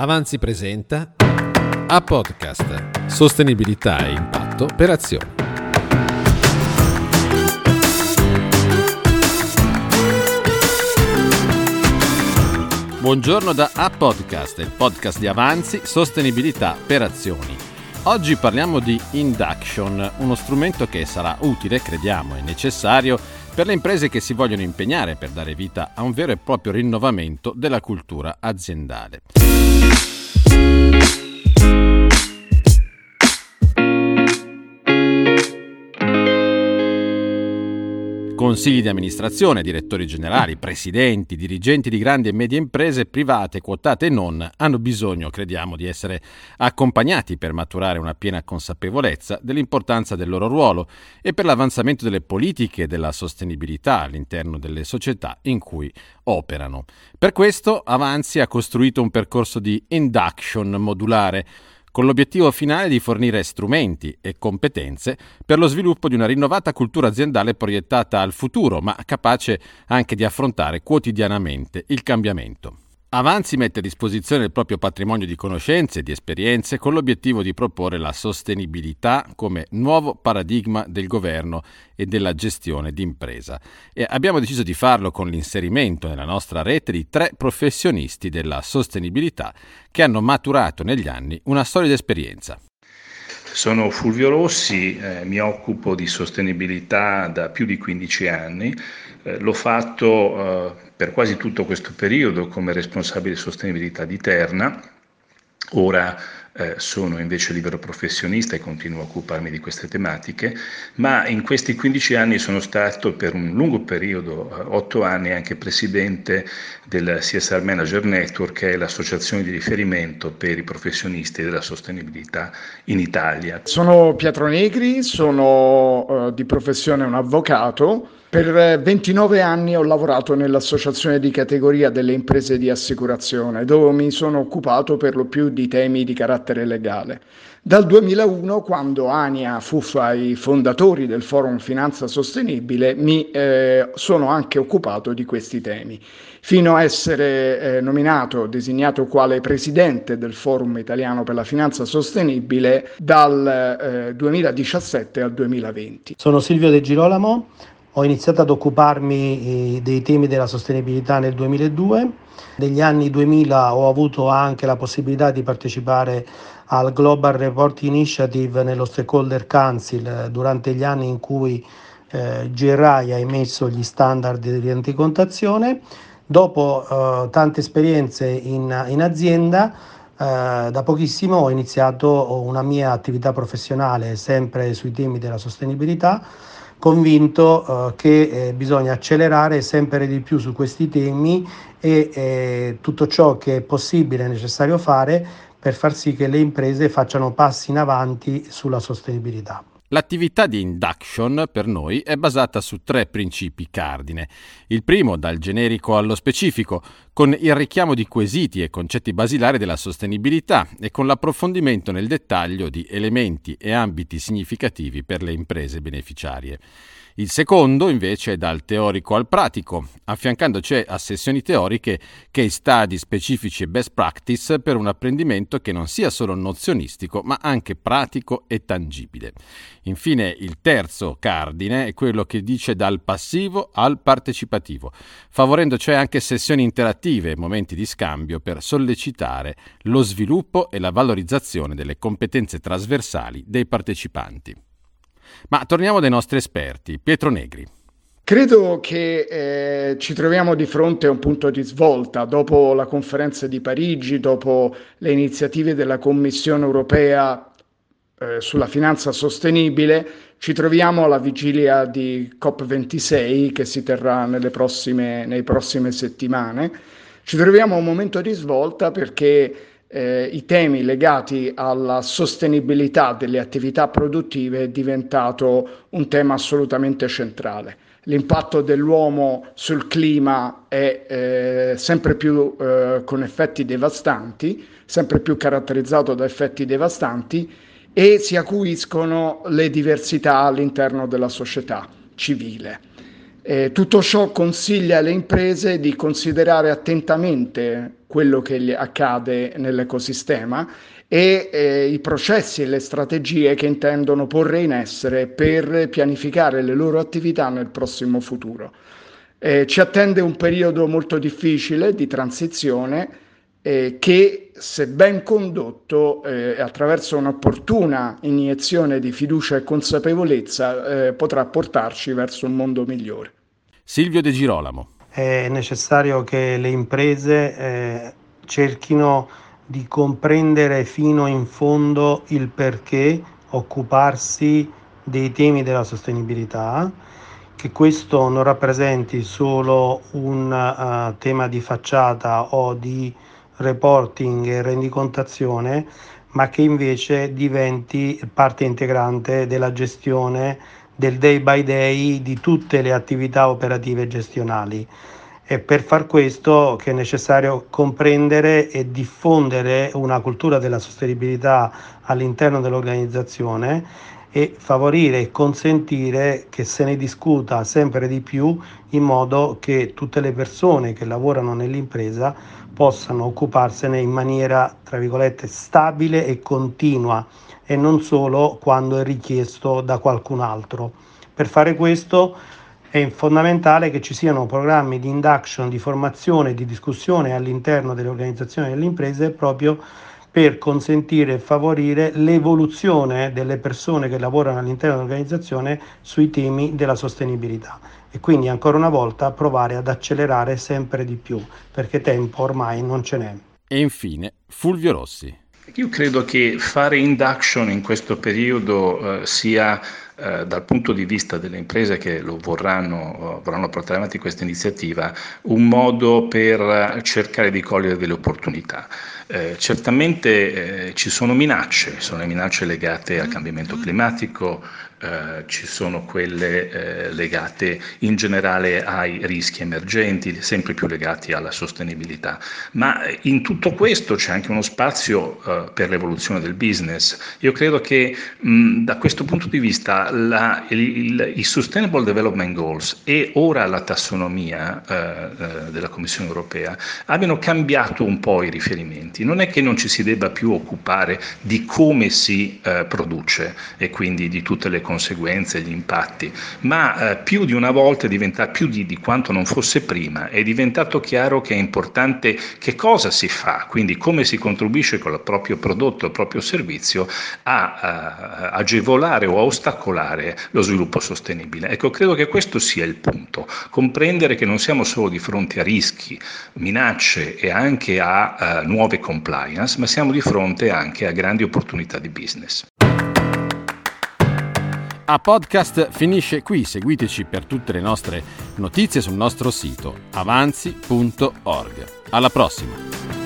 Avanzi presenta a podcast Sostenibilità e impatto per azioni. Buongiorno da A Podcast, il podcast di Avanzi Sostenibilità per azioni. Oggi parliamo di Induction, uno strumento che sarà utile, crediamo, e necessario per le imprese che si vogliono impegnare per dare vita a un vero e proprio rinnovamento della cultura aziendale. Consigli di amministrazione, direttori generali, presidenti, dirigenti di grandi e medie imprese private, quotate e non, hanno bisogno, crediamo, di essere accompagnati per maturare una piena consapevolezza dell'importanza del loro ruolo e per l'avanzamento delle politiche della sostenibilità all'interno delle società in cui operano. Per questo Avanzi ha costruito un percorso di induction modulare con l'obiettivo finale di fornire strumenti e competenze per lo sviluppo di una rinnovata cultura aziendale proiettata al futuro, ma capace anche di affrontare quotidianamente il cambiamento. Avanzi mette a disposizione il proprio patrimonio di conoscenze e di esperienze con l'obiettivo di proporre la sostenibilità come nuovo paradigma del governo e della gestione d'impresa. E abbiamo deciso di farlo con l'inserimento nella nostra rete di tre professionisti della sostenibilità che hanno maturato negli anni una solida esperienza. Sono Fulvio Rossi, eh, mi occupo di sostenibilità da più di 15 anni, eh, l'ho fatto eh, per quasi tutto questo periodo come responsabile sostenibilità di Terna, ora eh, sono invece libero professionista e continuo a occuparmi di queste tematiche, ma in questi 15 anni sono stato per un lungo periodo, eh, 8 anni, anche presidente del CSR Manager Network, che è l'associazione di riferimento per i professionisti della sostenibilità in Italia. Sono Pietro Negri, sono uh, di professione un avvocato per 29 anni ho lavorato nell'associazione di categoria delle imprese di assicurazione, dove mi sono occupato per lo più di temi di carattere legale. Dal 2001, quando Ania fu fra i fondatori del Forum Finanza Sostenibile, mi eh, sono anche occupato di questi temi, fino a essere eh, nominato, designato quale presidente del Forum Italiano per la Finanza Sostenibile dal eh, 2017 al 2020. Sono Silvio De Girolamo ho iniziato ad occuparmi eh, dei temi della sostenibilità nel 2002. Negli anni 2000 ho avuto anche la possibilità di partecipare al Global Report Initiative nello Stakeholder Council eh, durante gli anni in cui eh, GRI ha emesso gli standard di rendicontazione. Dopo eh, tante esperienze in, in azienda, eh, da pochissimo ho iniziato una mia attività professionale sempre sui temi della sostenibilità convinto eh, che eh, bisogna accelerare sempre di più su questi temi e eh, tutto ciò che è possibile e necessario fare per far sì che le imprese facciano passi in avanti sulla sostenibilità. L'attività di induction per noi è basata su tre principi cardine. Il primo, dal generico allo specifico, con il richiamo di quesiti e concetti basilari della sostenibilità e con l'approfondimento nel dettaglio di elementi e ambiti significativi per le imprese beneficiarie. Il secondo invece è dal teorico al pratico, affiancandoci a sessioni teoriche case study specifici e best practice per un apprendimento che non sia solo nozionistico ma anche pratico e tangibile. Infine il terzo cardine è quello che dice dal passivo al partecipativo, favorendo cioè anche sessioni interattive e momenti di scambio per sollecitare lo sviluppo e la valorizzazione delle competenze trasversali dei partecipanti. Ma torniamo dai nostri esperti. Pietro Negri. Credo che eh, ci troviamo di fronte a un punto di svolta dopo la conferenza di Parigi, dopo le iniziative della Commissione europea eh, sulla finanza sostenibile, ci troviamo alla vigilia di COP26 che si terrà nelle prossime, prossime settimane. Ci troviamo a un momento di svolta perché eh, i temi legati alla sostenibilità delle attività produttive è diventato un tema assolutamente centrale. L'impatto dell'uomo sul clima è eh, sempre più eh, con effetti devastanti, sempre più caratterizzato da effetti devastanti e si acuiscono le diversità all'interno della società civile. Eh, tutto ciò consiglia alle imprese di considerare attentamente quello che accade nell'ecosistema e eh, i processi e le strategie che intendono porre in essere per pianificare le loro attività nel prossimo futuro. Eh, ci attende un periodo molto difficile di transizione eh, che, se ben condotto, eh, attraverso un'opportuna iniezione di fiducia e consapevolezza, eh, potrà portarci verso un mondo migliore. Silvio De Girolamo. È necessario che le imprese eh, cerchino di comprendere fino in fondo il perché occuparsi dei temi della sostenibilità, che questo non rappresenti solo un uh, tema di facciata o di reporting e rendicontazione, ma che invece diventi parte integrante della gestione del day by day di tutte le attività operative gestionali. È per far questo che è necessario comprendere e diffondere una cultura della sostenibilità all'interno dell'organizzazione e favorire e consentire che se ne discuta sempre di più in modo che tutte le persone che lavorano nell'impresa possano occuparsene in maniera, tra virgolette, stabile e continua e non solo quando è richiesto da qualcun altro. Per fare questo è fondamentale che ci siano programmi di induction, di formazione, di discussione all'interno delle organizzazioni delle imprese proprio per consentire e favorire l'evoluzione delle persone che lavorano all'interno dell'organizzazione sui temi della sostenibilità e quindi ancora una volta provare ad accelerare sempre di più perché tempo ormai non ce n'è. E infine Fulvio Rossi. Io credo che fare induction in questo periodo eh, sia eh, dal punto di vista delle imprese che lo vorranno, vorranno portare avanti questa iniziativa, un modo per cercare di cogliere delle opportunità. Eh, certamente eh, ci sono minacce, sono le minacce legate al cambiamento climatico, eh, ci sono quelle eh, legate in generale ai rischi emergenti, sempre più legati alla sostenibilità. Ma in tutto questo c'è anche uno spazio eh, per l'evoluzione del business. Io credo che mh, da questo punto di vista la, il, i Sustainable Development Goals e ora la tassonomia eh, eh, della Commissione europea abbiano cambiato un po' i riferimenti. Non è che non ci si debba più occupare di come si produce e quindi di tutte le conseguenze, gli impatti, ma eh, più di una volta è diventato, più di, di, quanto non fosse prima, è diventato chiaro che è importante che cosa si fa, quindi come si contribuisce con il proprio prodotto, il proprio servizio a, a agevolare o a ostacolare lo sviluppo sostenibile. Ecco, credo che questo sia il punto, comprendere che non siamo solo di fronte a rischi, minacce e anche a uh, nuove compliance, ma siamo di fronte anche a grandi opportunità di business. A podcast finisce qui, seguiteci per tutte le nostre notizie sul nostro sito avanzi.org. Alla prossima!